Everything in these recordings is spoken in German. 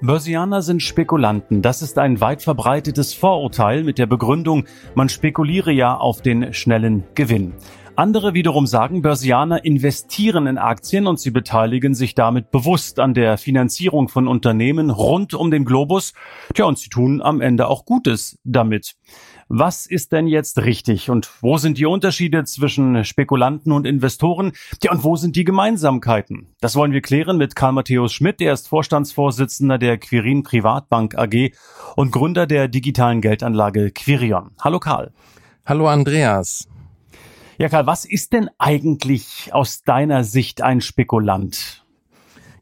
Börsianer sind Spekulanten. Das ist ein weit verbreitetes Vorurteil mit der Begründung, man spekuliere ja auf den schnellen Gewinn. Andere wiederum sagen, Börsianer investieren in Aktien und sie beteiligen sich damit bewusst an der Finanzierung von Unternehmen rund um den Globus. Tja, und sie tun am Ende auch Gutes damit. Was ist denn jetzt richtig und wo sind die Unterschiede zwischen Spekulanten und Investoren? Ja, und wo sind die Gemeinsamkeiten? Das wollen wir klären mit Karl Matthäus Schmidt, der ist Vorstandsvorsitzender der Quirin Privatbank AG und Gründer der digitalen Geldanlage Quirion. Hallo Karl. Hallo Andreas. Ja, Karl, was ist denn eigentlich aus deiner Sicht ein Spekulant?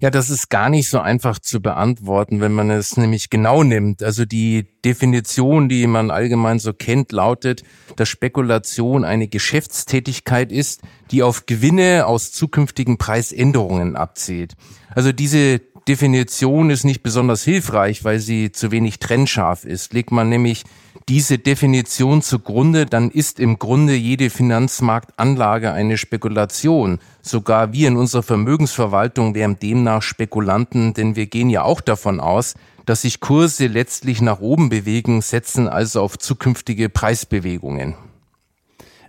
Ja, das ist gar nicht so einfach zu beantworten, wenn man es nämlich genau nimmt. Also die Definition, die man allgemein so kennt, lautet, dass Spekulation eine Geschäftstätigkeit ist, die auf Gewinne aus zukünftigen Preisänderungen abzielt. Also diese Definition ist nicht besonders hilfreich, weil sie zu wenig trennscharf ist. Legt man nämlich diese Definition zugrunde, dann ist im Grunde jede Finanzmarktanlage eine Spekulation. Sogar wir in unserer Vermögensverwaltung wären demnach Spekulanten, denn wir gehen ja auch davon aus, dass sich Kurse letztlich nach oben bewegen, setzen also auf zukünftige Preisbewegungen.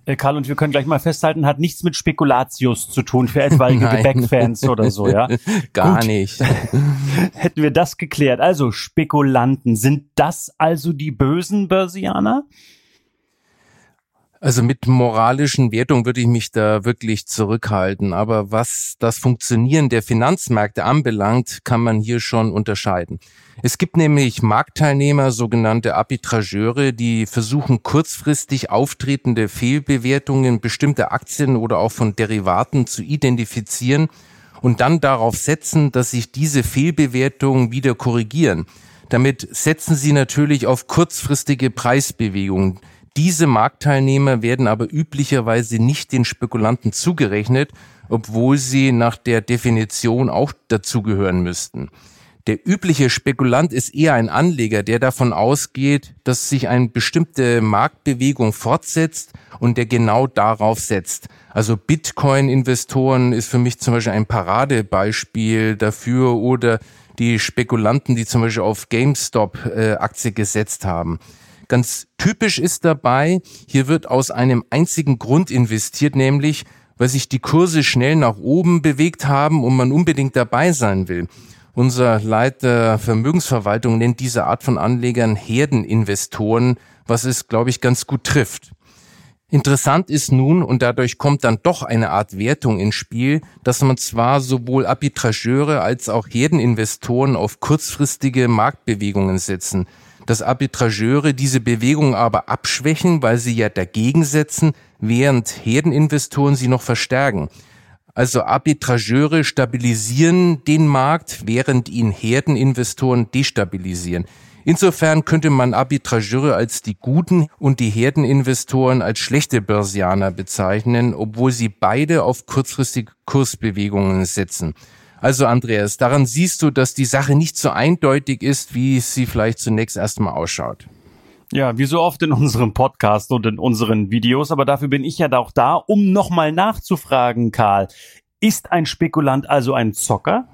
Äh, Karl, und wir können gleich mal festhalten, hat nichts mit Spekulatius zu tun für etwaige Gebäckfans oder so, ja? Gar Gut. nicht. Hätten wir das geklärt. Also Spekulanten, sind das also die bösen Börsianer? Also mit moralischen Wertungen würde ich mich da wirklich zurückhalten. Aber was das Funktionieren der Finanzmärkte anbelangt, kann man hier schon unterscheiden. Es gibt nämlich Marktteilnehmer, sogenannte Arbitrageure, die versuchen kurzfristig auftretende Fehlbewertungen bestimmter Aktien oder auch von Derivaten zu identifizieren und dann darauf setzen, dass sich diese Fehlbewertungen wieder korrigieren. Damit setzen sie natürlich auf kurzfristige Preisbewegungen. Diese Marktteilnehmer werden aber üblicherweise nicht den Spekulanten zugerechnet, obwohl sie nach der Definition auch dazugehören müssten. Der übliche Spekulant ist eher ein Anleger, der davon ausgeht, dass sich eine bestimmte Marktbewegung fortsetzt und der genau darauf setzt. Also Bitcoin-Investoren ist für mich zum Beispiel ein Paradebeispiel dafür oder die Spekulanten, die zum Beispiel auf GameStop-Aktie äh, gesetzt haben. Ganz typisch ist dabei, hier wird aus einem einzigen Grund investiert, nämlich weil sich die Kurse schnell nach oben bewegt haben und man unbedingt dabei sein will. Unser Leiter Vermögensverwaltung nennt diese Art von Anlegern Herdeninvestoren, was es, glaube ich, ganz gut trifft. Interessant ist nun, und dadurch kommt dann doch eine Art Wertung ins Spiel, dass man zwar sowohl Arbitrageure als auch Herdeninvestoren auf kurzfristige Marktbewegungen setzen dass Arbitrageure diese Bewegung aber abschwächen, weil sie ja dagegen setzen, während Herdeninvestoren sie noch verstärken. Also Arbitrageure stabilisieren den Markt, während ihn Herdeninvestoren destabilisieren. Insofern könnte man Arbitrageure als die guten und die Herdeninvestoren als schlechte Börsianer bezeichnen, obwohl sie beide auf kurzfristige Kursbewegungen setzen. Also Andreas, daran siehst du, dass die Sache nicht so eindeutig ist, wie sie vielleicht zunächst erstmal ausschaut. Ja, wie so oft in unserem Podcast und in unseren Videos, aber dafür bin ich ja auch da, um nochmal nachzufragen, Karl. Ist ein Spekulant also ein Zocker?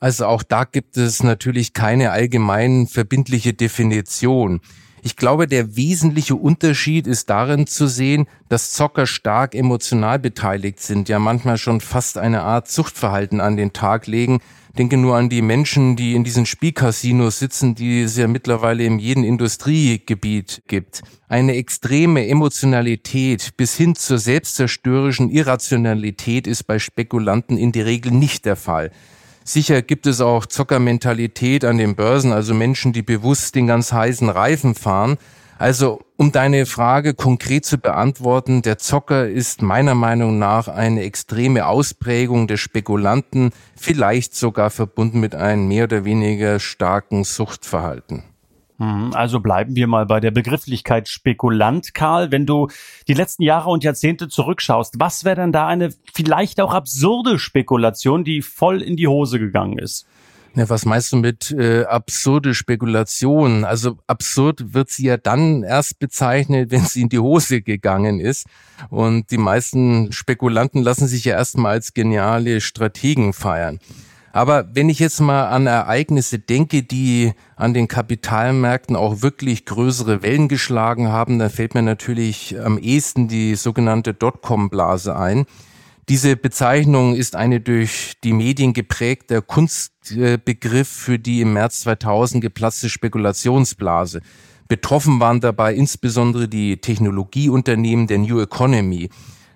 Also auch da gibt es natürlich keine allgemein verbindliche Definition. Ich glaube, der wesentliche Unterschied ist darin zu sehen, dass Zocker stark emotional beteiligt sind, ja manchmal schon fast eine Art Zuchtverhalten an den Tag legen. Denke nur an die Menschen, die in diesen Spielcasinos sitzen, die es ja mittlerweile in jedem Industriegebiet gibt. Eine extreme Emotionalität bis hin zur selbstzerstörerischen Irrationalität ist bei Spekulanten in der Regel nicht der Fall. Sicher gibt es auch Zockermentalität an den Börsen, also Menschen, die bewusst den ganz heißen Reifen fahren. Also, um deine Frage konkret zu beantworten, der Zocker ist meiner Meinung nach eine extreme Ausprägung des Spekulanten, vielleicht sogar verbunden mit einem mehr oder weniger starken Suchtverhalten. Mhm, also bleiben wir mal bei der Begrifflichkeit Spekulant, Karl. Wenn du die letzten Jahre und Jahrzehnte zurückschaust, was wäre denn da eine vielleicht auch absurde Spekulation, die voll in die Hose gegangen ist? Ja, was meinst du mit äh, absurde Spekulation? Also absurd wird sie ja dann erst bezeichnet, wenn sie in die Hose gegangen ist. Und die meisten Spekulanten lassen sich ja erstmal als geniale Strategen feiern. Aber wenn ich jetzt mal an Ereignisse denke, die an den Kapitalmärkten auch wirklich größere Wellen geschlagen haben, dann fällt mir natürlich am ehesten die sogenannte Dotcom-Blase ein. Diese Bezeichnung ist eine durch die Medien geprägte Kunstbegriff für die im März 2000 geplatzte Spekulationsblase. Betroffen waren dabei insbesondere die Technologieunternehmen der New Economy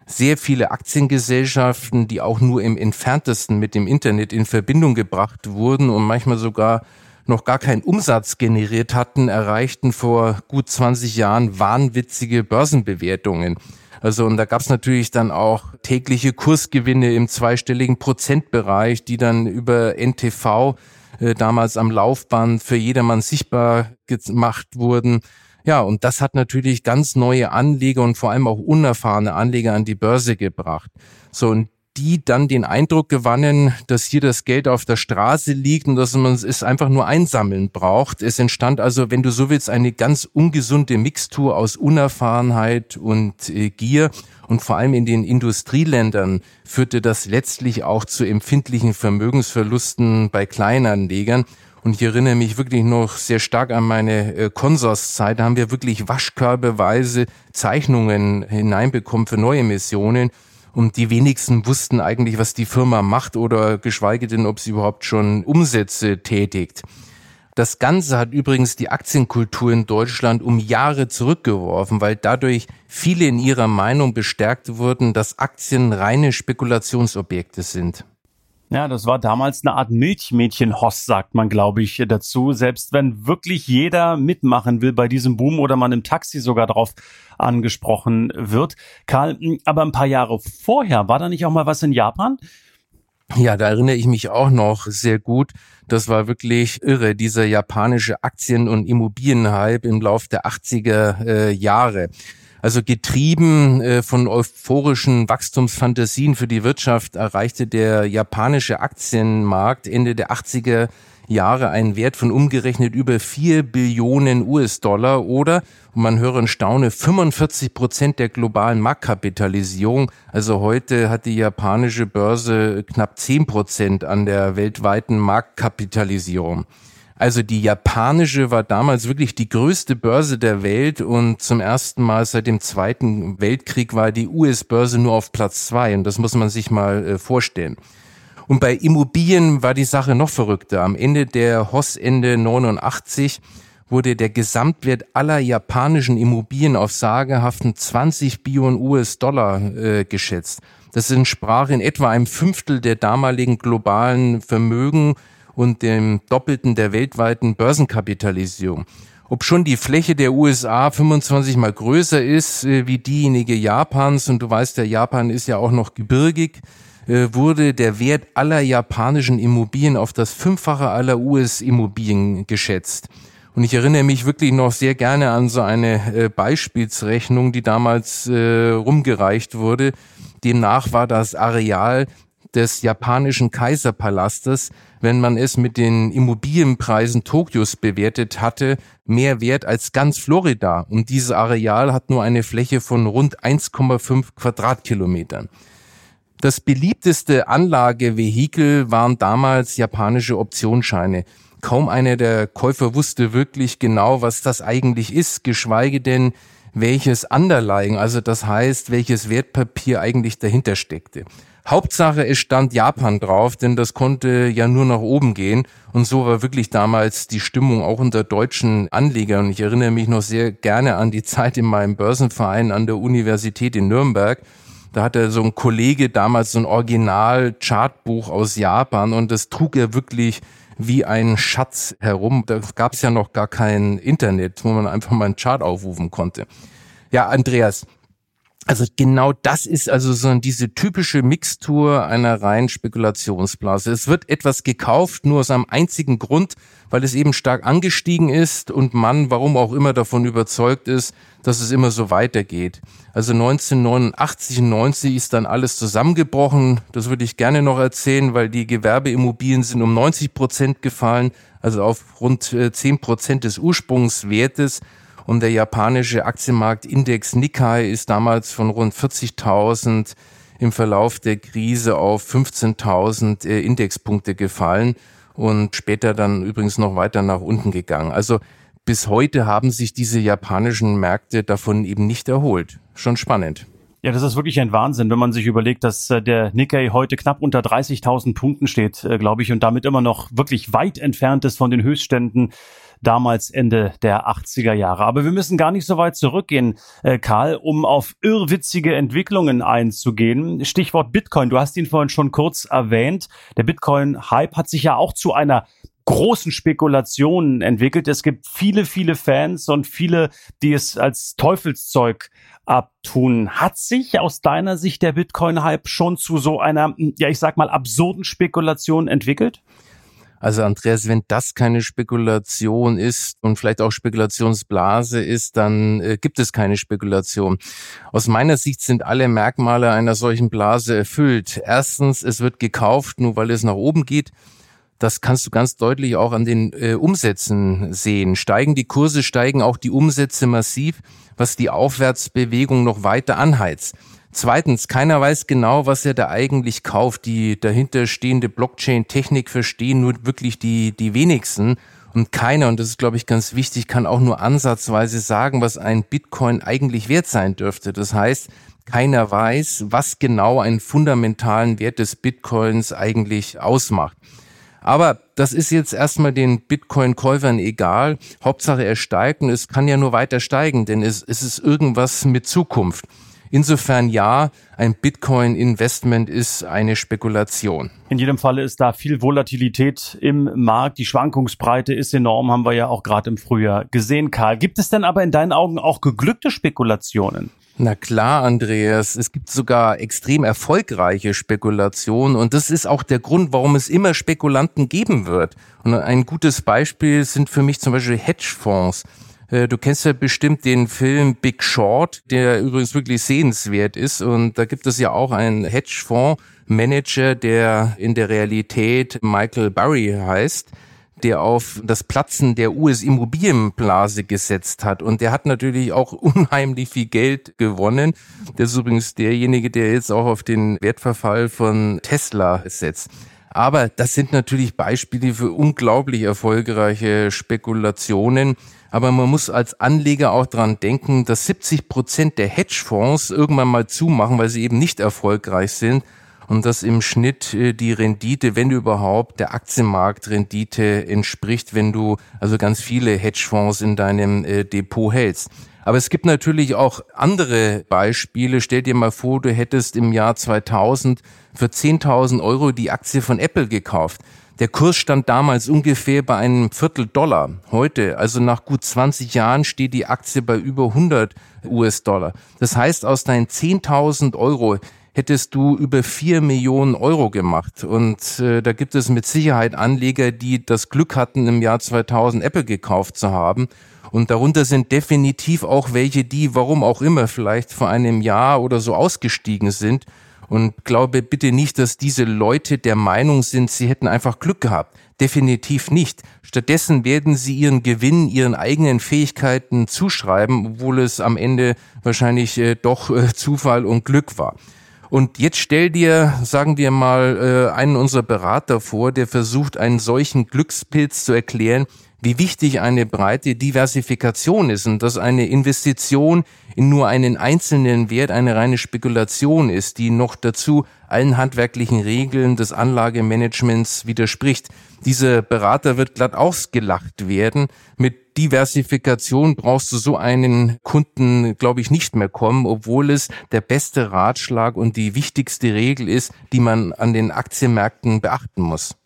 sehr viele Aktiengesellschaften, die auch nur im entferntesten mit dem Internet in Verbindung gebracht wurden und manchmal sogar noch gar keinen Umsatz generiert hatten, erreichten vor gut 20 Jahren wahnwitzige Börsenbewertungen. Also und da gab es natürlich dann auch tägliche Kursgewinne im zweistelligen Prozentbereich, die dann über NTV äh, damals am Laufband für jedermann sichtbar gemacht wurden. Ja, und das hat natürlich ganz neue Anleger und vor allem auch unerfahrene Anleger an die Börse gebracht. So, und die dann den Eindruck gewannen, dass hier das Geld auf der Straße liegt und dass man es einfach nur einsammeln braucht. Es entstand also, wenn du so willst, eine ganz ungesunde Mixtur aus Unerfahrenheit und äh, Gier. Und vor allem in den Industrieländern führte das letztlich auch zu empfindlichen Vermögensverlusten bei Kleinanlegern. Und ich erinnere mich wirklich noch sehr stark an meine äh, Konsorszeit. Da haben wir wirklich waschkörbeweise Zeichnungen hineinbekommen für neue Missionen. Und die wenigsten wussten eigentlich, was die Firma macht oder geschweige denn, ob sie überhaupt schon Umsätze tätigt. Das Ganze hat übrigens die Aktienkultur in Deutschland um Jahre zurückgeworfen, weil dadurch viele in ihrer Meinung bestärkt wurden, dass Aktien reine Spekulationsobjekte sind. Ja, das war damals eine Art Milchmädchen-Hoss, sagt man, glaube ich, dazu. Selbst wenn wirklich jeder mitmachen will bei diesem Boom oder man im Taxi sogar drauf angesprochen wird. Karl, aber ein paar Jahre vorher, war da nicht auch mal was in Japan? Ja, da erinnere ich mich auch noch sehr gut. Das war wirklich irre, dieser japanische Aktien- und Immobilienhype im Lauf der 80er äh, Jahre. Also getrieben äh, von euphorischen Wachstumsfantasien für die Wirtschaft erreichte der japanische Aktienmarkt Ende der 80er Jahre einen Wert von umgerechnet über 4 Billionen US-Dollar oder, und man höre und staune, 45 Prozent der globalen Marktkapitalisierung. Also heute hat die japanische Börse knapp 10 Prozent an der weltweiten Marktkapitalisierung. Also die japanische war damals wirklich die größte Börse der Welt und zum ersten Mal seit dem Zweiten Weltkrieg war die US-Börse nur auf Platz zwei und das muss man sich mal äh, vorstellen. Und bei Immobilien war die Sache noch verrückter. Am Ende der Hoss-Ende 89 wurde der Gesamtwert aller japanischen Immobilien auf sagehaften 20 Billionen US-Dollar äh, geschätzt. Das entsprach in etwa einem Fünftel der damaligen globalen Vermögen und dem Doppelten der weltweiten Börsenkapitalisierung. Ob schon die Fläche der USA 25 mal größer ist äh, wie diejenige Japans, und du weißt, der Japan ist ja auch noch gebirgig, äh, wurde der Wert aller japanischen Immobilien auf das Fünffache aller US-Immobilien geschätzt. Und ich erinnere mich wirklich noch sehr gerne an so eine äh, Beispielsrechnung, die damals äh, rumgereicht wurde. Demnach war das Areal des japanischen Kaiserpalastes, wenn man es mit den Immobilienpreisen Tokios bewertet hatte, mehr wert als ganz Florida. Und dieses Areal hat nur eine Fläche von rund 1,5 Quadratkilometern. Das beliebteste Anlagevehikel waren damals japanische Optionsscheine. Kaum einer der Käufer wusste wirklich genau, was das eigentlich ist, geschweige denn, welches Underlying, also das heißt, welches Wertpapier eigentlich dahinter steckte. Hauptsache, es stand Japan drauf, denn das konnte ja nur nach oben gehen. Und so war wirklich damals die Stimmung auch unter deutschen Anlegern. Ich erinnere mich noch sehr gerne an die Zeit in meinem Börsenverein an der Universität in Nürnberg. Da hatte so ein Kollege damals so ein Original-Chartbuch aus Japan und das trug er wirklich wie ein Schatz herum. Da gab es ja noch gar kein Internet, wo man einfach mal einen Chart aufrufen konnte. Ja, Andreas, Also genau das ist also so diese typische Mixtur einer reinen Spekulationsblase. Es wird etwas gekauft, nur aus einem einzigen Grund, weil es eben stark angestiegen ist und man, warum auch immer, davon überzeugt ist, dass es immer so weitergeht. Also 1989 und 90 ist dann alles zusammengebrochen. Das würde ich gerne noch erzählen, weil die Gewerbeimmobilien sind um 90 Prozent gefallen, also auf rund 10 äh, Prozent des Ursprungswertes. Und der japanische Aktienmarktindex Nikkei ist damals von rund 40.000 im Verlauf der Krise auf 15.000 äh, Indexpunkte gefallen und später dann übrigens noch weiter nach unten gegangen. Also bis heute haben sich diese japanischen Märkte davon eben nicht erholt. Schon spannend. Ja, das ist wirklich ein Wahnsinn, wenn man sich überlegt, dass äh, der Nikkei heute knapp unter 30.000 Punkten steht, äh, glaube ich, und damit immer noch wirklich weit entfernt ist von den Höchstständen damals Ende der 80er Jahre. Aber wir müssen gar nicht so weit zurückgehen, äh, Karl, um auf irrwitzige Entwicklungen einzugehen. Stichwort Bitcoin. Du hast ihn vorhin schon kurz erwähnt. Der Bitcoin-Hype hat sich ja auch zu einer großen Spekulationen entwickelt. Es gibt viele, viele Fans und viele, die es als Teufelszeug abtun. Hat sich aus deiner Sicht der Bitcoin-Hype schon zu so einer, ja, ich sag mal, absurden Spekulation entwickelt? Also Andreas, wenn das keine Spekulation ist und vielleicht auch Spekulationsblase ist, dann äh, gibt es keine Spekulation. Aus meiner Sicht sind alle Merkmale einer solchen Blase erfüllt. Erstens, es wird gekauft, nur weil es nach oben geht. Das kannst du ganz deutlich auch an den äh, Umsätzen sehen. Steigen die Kurse, steigen auch die Umsätze massiv, was die Aufwärtsbewegung noch weiter anheizt. Zweitens, keiner weiß genau, was er da eigentlich kauft. Die dahinterstehende Blockchain-Technik verstehen nur wirklich die, die wenigsten. Und keiner, und das ist, glaube ich, ganz wichtig, kann auch nur ansatzweise sagen, was ein Bitcoin eigentlich wert sein dürfte. Das heißt, keiner weiß, was genau einen fundamentalen Wert des Bitcoins eigentlich ausmacht. Aber das ist jetzt erstmal den Bitcoin-Käufern egal. Hauptsache er steigt und es kann ja nur weiter steigen, denn es, es ist irgendwas mit Zukunft. Insofern ja, ein Bitcoin-Investment ist eine Spekulation. In jedem Falle ist da viel Volatilität im Markt. Die Schwankungsbreite ist enorm, haben wir ja auch gerade im Frühjahr gesehen, Karl. Gibt es denn aber in deinen Augen auch geglückte Spekulationen? Na klar, Andreas. Es gibt sogar extrem erfolgreiche Spekulationen und das ist auch der Grund, warum es immer Spekulanten geben wird. Und ein gutes Beispiel sind für mich zum Beispiel Hedgefonds. Äh, du kennst ja bestimmt den Film Big Short, der übrigens wirklich sehenswert ist. Und da gibt es ja auch einen Hedgefondsmanager, der in der Realität Michael Burry heißt der auf das Platzen der US-Immobilienblase gesetzt hat. Und der hat natürlich auch unheimlich viel Geld gewonnen. Das ist übrigens derjenige, der jetzt auch auf den Wertverfall von Tesla setzt. Aber das sind natürlich Beispiele für unglaublich erfolgreiche Spekulationen. Aber man muss als Anleger auch dran denken, dass 70 Prozent der Hedgefonds irgendwann mal zumachen, weil sie eben nicht erfolgreich sind. Und dass im Schnitt äh, die Rendite, wenn überhaupt, der Aktienmarktrendite entspricht, wenn du also ganz viele Hedgefonds in deinem äh, Depot hältst. Aber es gibt natürlich auch andere Beispiele. Stell dir mal vor, du hättest im Jahr 2000 für 10.000 Euro die Aktie von Apple gekauft. Der Kurs stand damals ungefähr bei einem Viertel Dollar. Heute, also nach gut 20 Jahren, steht die Aktie bei über 100 US-Dollar. Das heißt, aus deinen 10.000 Euro hättest du über 4 Millionen Euro gemacht. Und äh, da gibt es mit Sicherheit Anleger, die das Glück hatten, im Jahr 2000 Apple gekauft zu haben. Und darunter sind definitiv auch welche, die, warum auch immer, vielleicht vor einem Jahr oder so ausgestiegen sind und glaube bitte nicht, dass diese Leute der Meinung sind, sie hätten einfach Glück gehabt. Definitiv nicht. Stattdessen werden sie ihren Gewinn, ihren eigenen Fähigkeiten zuschreiben, obwohl es am Ende wahrscheinlich äh, doch äh, Zufall und Glück war. Und jetzt stell dir, sagen wir mal, äh, einen unserer Berater vor, der versucht, einen solchen Glückspilz zu erklären, wie wichtig eine breite Diversifikation ist und dass eine Investition in nur einen einzelnen Wert eine reine Spekulation ist, die noch dazu allen handwerklichen Regeln des Anlagemanagements widerspricht. Dieser Berater wird glatt ausgelacht werden. Mit Diversifikation brauchst du so einen Kunden, glaube ich, nicht mehr kommen, obwohl es der beste Ratschlag und die wichtigste Regel ist, die man an den Aktienmärkten beachten muss.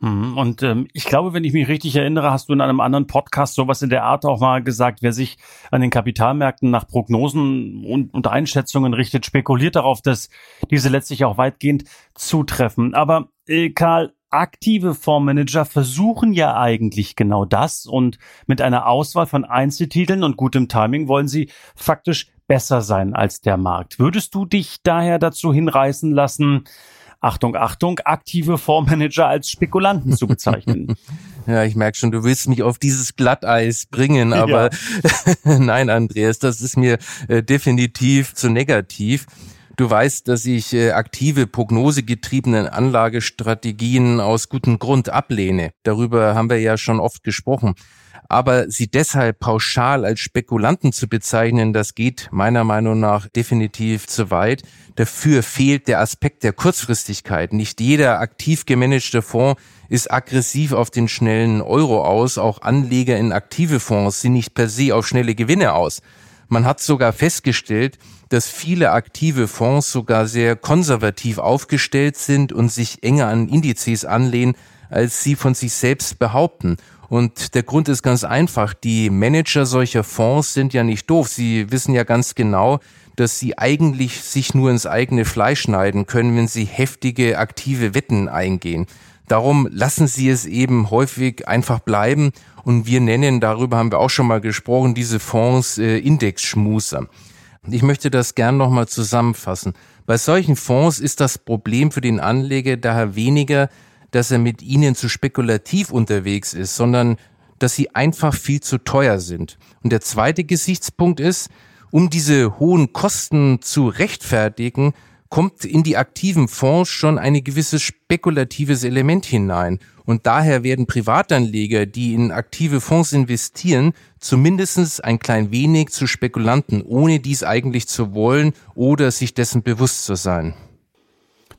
Mhm. Und ähm, ich glaube, wenn ich mich richtig erinnere, hast du in einem anderen Podcast sowas in der Art auch mal gesagt, wer sich an den Kapitalmärkten nach Prognosen und, und Einschätzungen richtet, spekuliert darauf, dass diese letztlich auch weitgehend zutreffen. Aber äh, Karl, aktive Fondsmanager versuchen ja eigentlich genau das und mit einer Auswahl von Einzeltiteln und gutem Timing wollen sie faktisch besser sein als der Markt. Würdest du dich daher dazu hinreißen lassen, Achtung, Achtung, aktive Fondsmanager als Spekulanten zu bezeichnen. Ja, ich merke schon, du willst mich auf dieses Glatteis bringen, aber ja. nein, Andreas, das ist mir äh, definitiv zu negativ. Du weißt, dass ich äh, aktive, prognosegetriebene Anlagestrategien aus gutem Grund ablehne. Darüber haben wir ja schon oft gesprochen. Aber sie deshalb pauschal als Spekulanten zu bezeichnen, das geht meiner Meinung nach definitiv zu weit. Dafür fehlt der Aspekt der Kurzfristigkeit. Nicht jeder aktiv gemanagte Fonds ist aggressiv auf den schnellen Euro aus. Auch Anleger in aktive Fonds sind nicht per se auf schnelle Gewinne aus. Man hat sogar festgestellt, dass viele aktive Fonds sogar sehr konservativ aufgestellt sind und sich enger an Indizes anlehnen, als sie von sich selbst behaupten. Und der Grund ist ganz einfach. Die Manager solcher Fonds sind ja nicht doof. Sie wissen ja ganz genau, dass sie eigentlich sich nur ins eigene Fleisch schneiden können, wenn sie heftige aktive Wetten eingehen. Darum lassen sie es eben häufig einfach bleiben und wir nennen, darüber haben wir auch schon mal gesprochen, diese Fonds äh, Indexschmuser. Ich möchte das gern nochmal zusammenfassen. Bei solchen Fonds ist das Problem für den Anleger daher weniger, dass er mit ihnen zu spekulativ unterwegs ist, sondern dass sie einfach viel zu teuer sind. Und der zweite Gesichtspunkt ist, um diese hohen Kosten zu rechtfertigen, kommt in die aktiven Fonds schon ein gewisses spekulatives Element hinein. Und daher werden Privatanleger, die in aktive Fonds investieren, zumindest ein klein wenig zu Spekulanten, ohne dies eigentlich zu wollen oder sich dessen bewusst zu sein.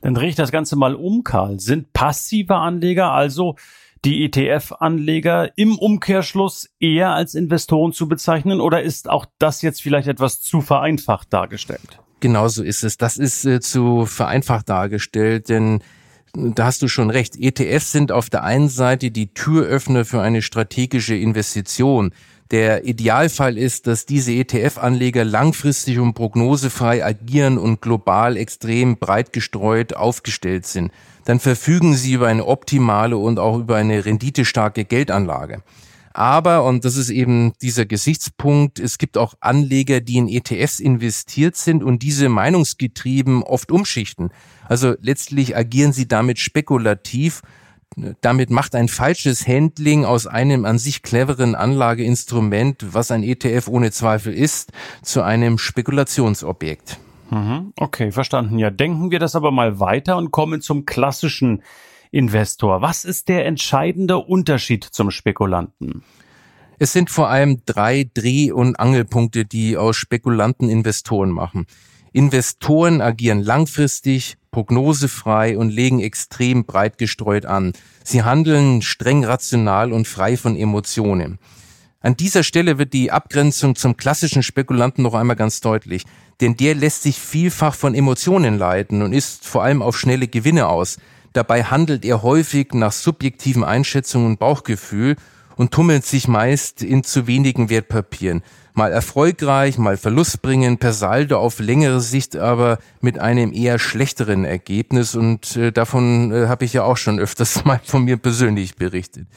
Dann drehe ich das Ganze mal um, Karl. Sind passive Anleger, also die ETF-Anleger im Umkehrschluss eher als Investoren zu bezeichnen oder ist auch das jetzt vielleicht etwas zu vereinfacht dargestellt? Genauso ist es. Das ist äh, zu vereinfacht dargestellt, denn da hast du schon recht. ETFs sind auf der einen Seite die Türöffner für eine strategische Investition. Der Idealfall ist, dass diese ETF-Anleger langfristig und prognosefrei agieren und global extrem breit gestreut aufgestellt sind. Dann verfügen sie über eine optimale und auch über eine renditestarke Geldanlage. Aber, und das ist eben dieser Gesichtspunkt, es gibt auch Anleger, die in ETFs investiert sind und diese meinungsgetrieben oft umschichten. Also letztlich agieren sie damit spekulativ damit macht ein falsches Handling aus einem an sich cleveren Anlageinstrument, was ein ETF ohne Zweifel ist, zu einem Spekulationsobjekt. Mhm. Okay, verstanden. Ja, denken wir das aber mal weiter und kommen zum klassischen Investor. Was ist der entscheidende Unterschied zum Spekulanten? Es sind vor allem drei Dreh- und Angelpunkte, die aus Spekulanten Investoren machen. Investoren agieren langfristig, prognosefrei und legen extrem breit gestreut an. Sie handeln streng rational und frei von Emotionen. An dieser Stelle wird die Abgrenzung zum klassischen Spekulanten noch einmal ganz deutlich, denn der lässt sich vielfach von Emotionen leiten und ist vor allem auf schnelle Gewinne aus. Dabei handelt er häufig nach subjektiven Einschätzungen und Bauchgefühl und tummelt sich meist in zu wenigen Wertpapieren mal erfolgreich, mal verlustbringend, per Saldo auf längere Sicht aber mit einem eher schlechteren Ergebnis und äh, davon äh, habe ich ja auch schon öfters mal von mir persönlich berichtet.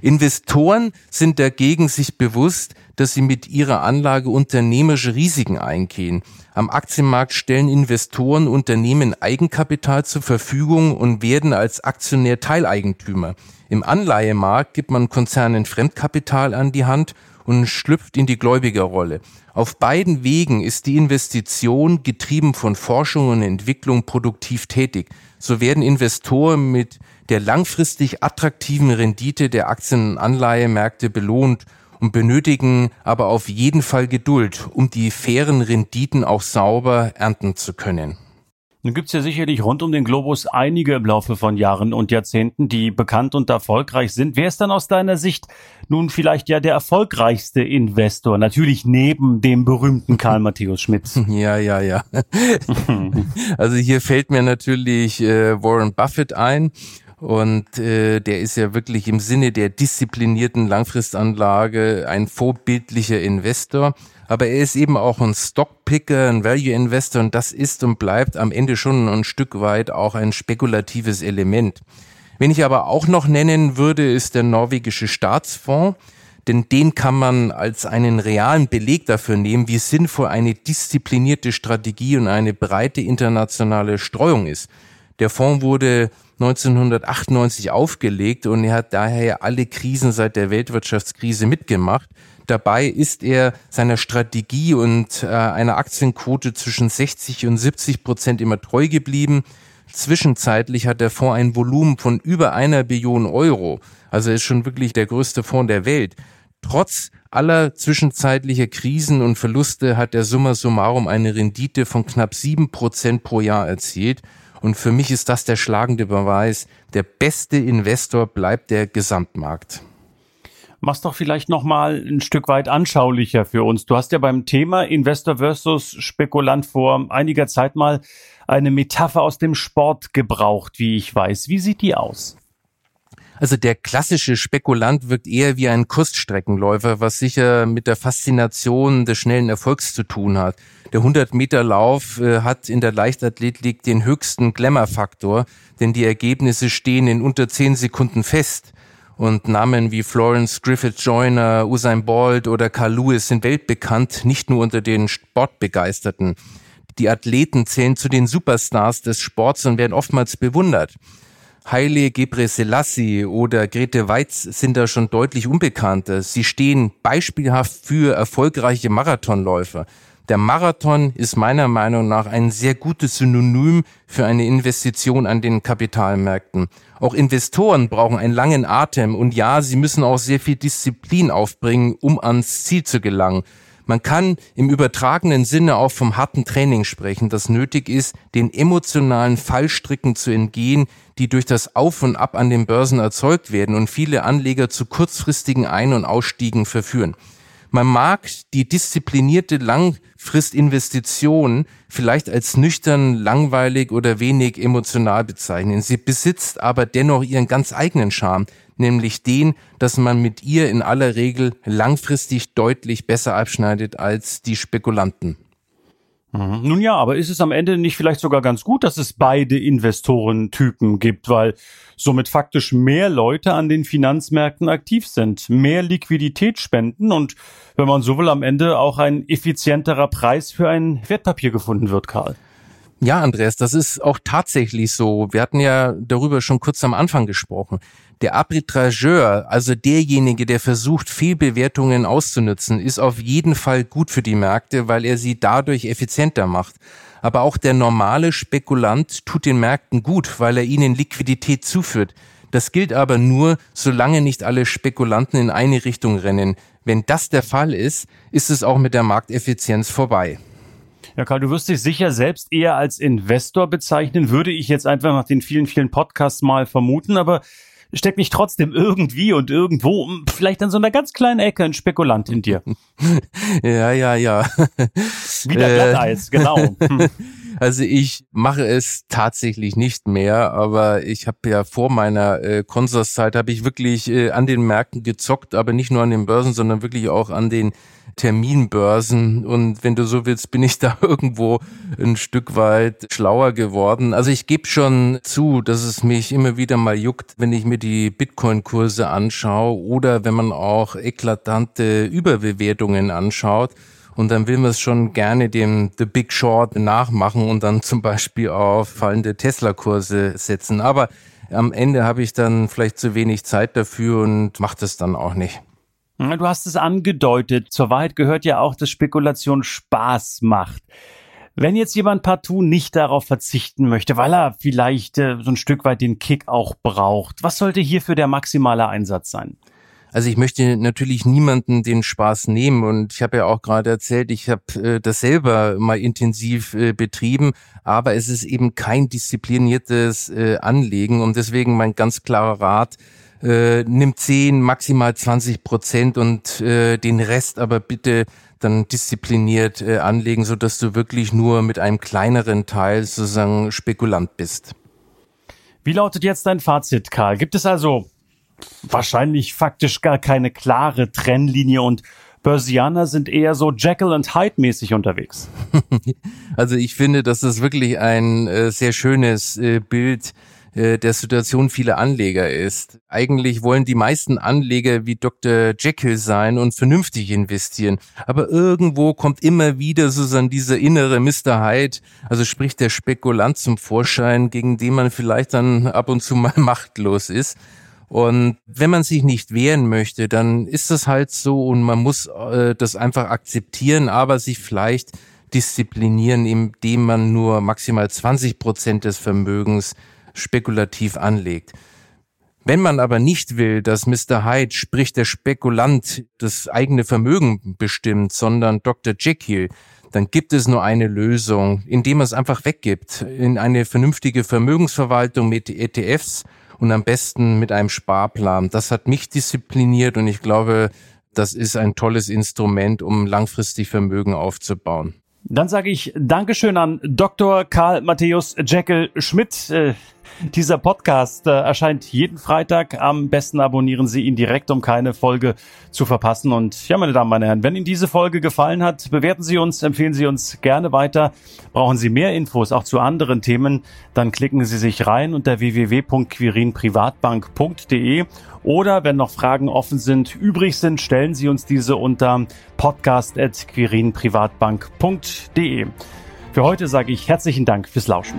Investoren sind dagegen sich bewusst, dass sie mit ihrer Anlage unternehmerische Risiken eingehen. Am Aktienmarkt stellen Investoren Unternehmen Eigenkapital zur Verfügung und werden als Aktionär Teileigentümer. Im Anleihemarkt gibt man Konzernen Fremdkapital an die Hand und schlüpft in die Gläubigerrolle. Auf beiden Wegen ist die Investition getrieben von Forschung und Entwicklung produktiv tätig. So werden Investoren mit der langfristig attraktiven Rendite der Aktien- und Anleihemärkte belohnt und benötigen aber auf jeden Fall Geduld, um die fairen Renditen auch sauber ernten zu können. Nun gibt es ja sicherlich rund um den Globus einige im Laufe von Jahren und Jahrzehnten, die bekannt und erfolgreich sind. Wer ist dann aus deiner Sicht nun vielleicht ja der erfolgreichste Investor? Natürlich neben dem berühmten Karl Matthäus Schmidt. Ja, ja, ja. also hier fällt mir natürlich äh, Warren Buffett ein. Und äh, der ist ja wirklich im Sinne der disziplinierten Langfristanlage ein vorbildlicher Investor. Aber er ist eben auch ein Stockpicker, ein Value Investor und das ist und bleibt am Ende schon ein Stück weit auch ein spekulatives Element. Wenn ich aber auch noch nennen würde, ist der norwegische Staatsfonds denn den kann man als einen realen Beleg dafür nehmen, wie sinnvoll eine disziplinierte Strategie und eine breite internationale Streuung ist. Der Fonds wurde 1998 aufgelegt und er hat daher alle Krisen seit der Weltwirtschaftskrise mitgemacht. Dabei ist er seiner Strategie und äh, einer Aktienquote zwischen 60 und 70 Prozent immer treu geblieben. Zwischenzeitlich hat der Fonds ein Volumen von über einer Billion Euro. Also er ist schon wirklich der größte Fonds der Welt. Trotz aller zwischenzeitlicher Krisen und Verluste hat der Summa summarum eine Rendite von knapp sieben Prozent pro Jahr erzielt. Und für mich ist das der schlagende Beweis, der beste Investor bleibt der Gesamtmarkt. Mach's doch vielleicht noch mal ein Stück weit anschaulicher für uns. Du hast ja beim Thema Investor versus Spekulant vor einiger Zeit mal eine Metapher aus dem Sport gebraucht, wie ich weiß. Wie sieht die aus? Also der klassische Spekulant wirkt eher wie ein Kurzstreckenläufer, was sicher mit der Faszination des schnellen Erfolgs zu tun hat. Der 100-Meter-Lauf äh, hat in der Leichtathletik den höchsten Glamour-Faktor, denn die Ergebnisse stehen in unter 10 Sekunden fest. Und Namen wie Florence Griffith Joyner, Usain Bolt oder Carl Lewis sind weltbekannt, nicht nur unter den Sportbegeisterten. Die Athleten zählen zu den Superstars des Sports und werden oftmals bewundert. Haile Gebrselassie oder Grete Weitz sind da schon deutlich unbekannter. Sie stehen beispielhaft für erfolgreiche Marathonläufer. Der Marathon ist meiner Meinung nach ein sehr gutes Synonym für eine Investition an den Kapitalmärkten. Auch Investoren brauchen einen langen Atem und ja, sie müssen auch sehr viel Disziplin aufbringen, um ans Ziel zu gelangen. Man kann im übertragenen Sinne auch vom harten Training sprechen, das nötig ist, den emotionalen Fallstricken zu entgehen, die durch das Auf und Ab an den Börsen erzeugt werden und viele Anleger zu kurzfristigen Ein- und Ausstiegen verführen. Man mag die disziplinierte Langfristinvestition vielleicht als nüchtern, langweilig oder wenig emotional bezeichnen. Sie besitzt aber dennoch ihren ganz eigenen Charme, nämlich den, dass man mit ihr in aller Regel langfristig deutlich besser abschneidet als die Spekulanten. Mhm. Nun ja, aber ist es am Ende nicht vielleicht sogar ganz gut, dass es beide Investorentypen gibt, weil somit faktisch mehr Leute an den Finanzmärkten aktiv sind, mehr Liquidität spenden und wenn man so will, am Ende auch ein effizienterer Preis für ein Wertpapier gefunden wird, Karl. Ja, Andreas, das ist auch tatsächlich so. Wir hatten ja darüber schon kurz am Anfang gesprochen. Der Arbitrageur, also derjenige, der versucht, Fehlbewertungen auszunutzen, ist auf jeden Fall gut für die Märkte, weil er sie dadurch effizienter macht. Aber auch der normale Spekulant tut den Märkten gut, weil er ihnen Liquidität zuführt. Das gilt aber nur, solange nicht alle Spekulanten in eine Richtung rennen. Wenn das der Fall ist, ist es auch mit der Markteffizienz vorbei. Ja, Karl, du wirst dich sicher selbst eher als Investor bezeichnen, würde ich jetzt einfach nach den vielen, vielen Podcasts mal vermuten, aber steckt nicht trotzdem irgendwie und irgendwo, hm, vielleicht an so einer ganz kleinen Ecke ein Spekulant in dir? ja, ja, ja. Wieder Glatteis, genau. Hm. Also ich mache es tatsächlich nicht mehr, aber ich habe ja vor meiner äh, Konsorszeit habe ich wirklich äh, an den Märkten gezockt, aber nicht nur an den Börsen, sondern wirklich auch an den Terminbörsen. Und wenn du so willst, bin ich da irgendwo ein Stück weit schlauer geworden. Also ich gebe schon zu, dass es mich immer wieder mal juckt, wenn ich mir die Bitcoin-Kurse anschaue oder wenn man auch eklatante Überbewertungen anschaut. Und dann will man es schon gerne dem The Big Short nachmachen und dann zum Beispiel auf fallende Tesla-Kurse setzen. Aber am Ende habe ich dann vielleicht zu wenig Zeit dafür und mache das dann auch nicht. Du hast es angedeutet. Zur Wahrheit gehört ja auch, dass Spekulation Spaß macht. Wenn jetzt jemand partout nicht darauf verzichten möchte, weil er vielleicht äh, so ein Stück weit den Kick auch braucht, was sollte hierfür der maximale Einsatz sein? Also ich möchte natürlich niemanden den Spaß nehmen und ich habe ja auch gerade erzählt, ich habe äh, das selber mal intensiv äh, betrieben, aber es ist eben kein diszipliniertes äh, Anlegen und deswegen mein ganz klarer Rat, äh, nimm 10, maximal 20 Prozent und äh, den Rest aber bitte dann diszipliniert äh, anlegen, so dass du wirklich nur mit einem kleineren Teil sozusagen Spekulant bist. Wie lautet jetzt dein Fazit, Karl? Gibt es also wahrscheinlich faktisch gar keine klare Trennlinie und Börsianer sind eher so Jekyll und Hyde mäßig unterwegs. Also ich finde, dass das wirklich ein äh, sehr schönes äh, Bild äh, der Situation vieler Anleger ist. Eigentlich wollen die meisten Anleger wie Dr. Jekyll sein und vernünftig investieren. Aber irgendwo kommt immer wieder sozusagen dieser innere Mr. Hyde, also sprich der Spekulant zum Vorschein, gegen den man vielleicht dann ab und zu mal machtlos ist. Und wenn man sich nicht wehren möchte, dann ist das halt so und man muss äh, das einfach akzeptieren, aber sich vielleicht disziplinieren, indem man nur maximal 20 Prozent des Vermögens spekulativ anlegt. Wenn man aber nicht will, dass Mr. Hyde, sprich der Spekulant, das eigene Vermögen bestimmt, sondern Dr. Jekyll, dann gibt es nur eine Lösung, indem man es einfach weggibt in eine vernünftige Vermögensverwaltung mit ETFs und am besten mit einem Sparplan. Das hat mich diszipliniert und ich glaube, das ist ein tolles Instrument, um langfristig Vermögen aufzubauen. Dann sage ich Dankeschön an Dr. Karl Matthäus Jekyll Schmidt. Dieser Podcast äh, erscheint jeden Freitag. Am besten abonnieren Sie ihn direkt, um keine Folge zu verpassen. Und ja, meine Damen, meine Herren, wenn Ihnen diese Folge gefallen hat, bewerten Sie uns, empfehlen Sie uns gerne weiter. Brauchen Sie mehr Infos auch zu anderen Themen, dann klicken Sie sich rein unter www.quirinprivatbank.de oder wenn noch Fragen offen sind, übrig sind, stellen Sie uns diese unter podcast.quirinprivatbank.de. Für heute sage ich herzlichen Dank fürs Lauschen.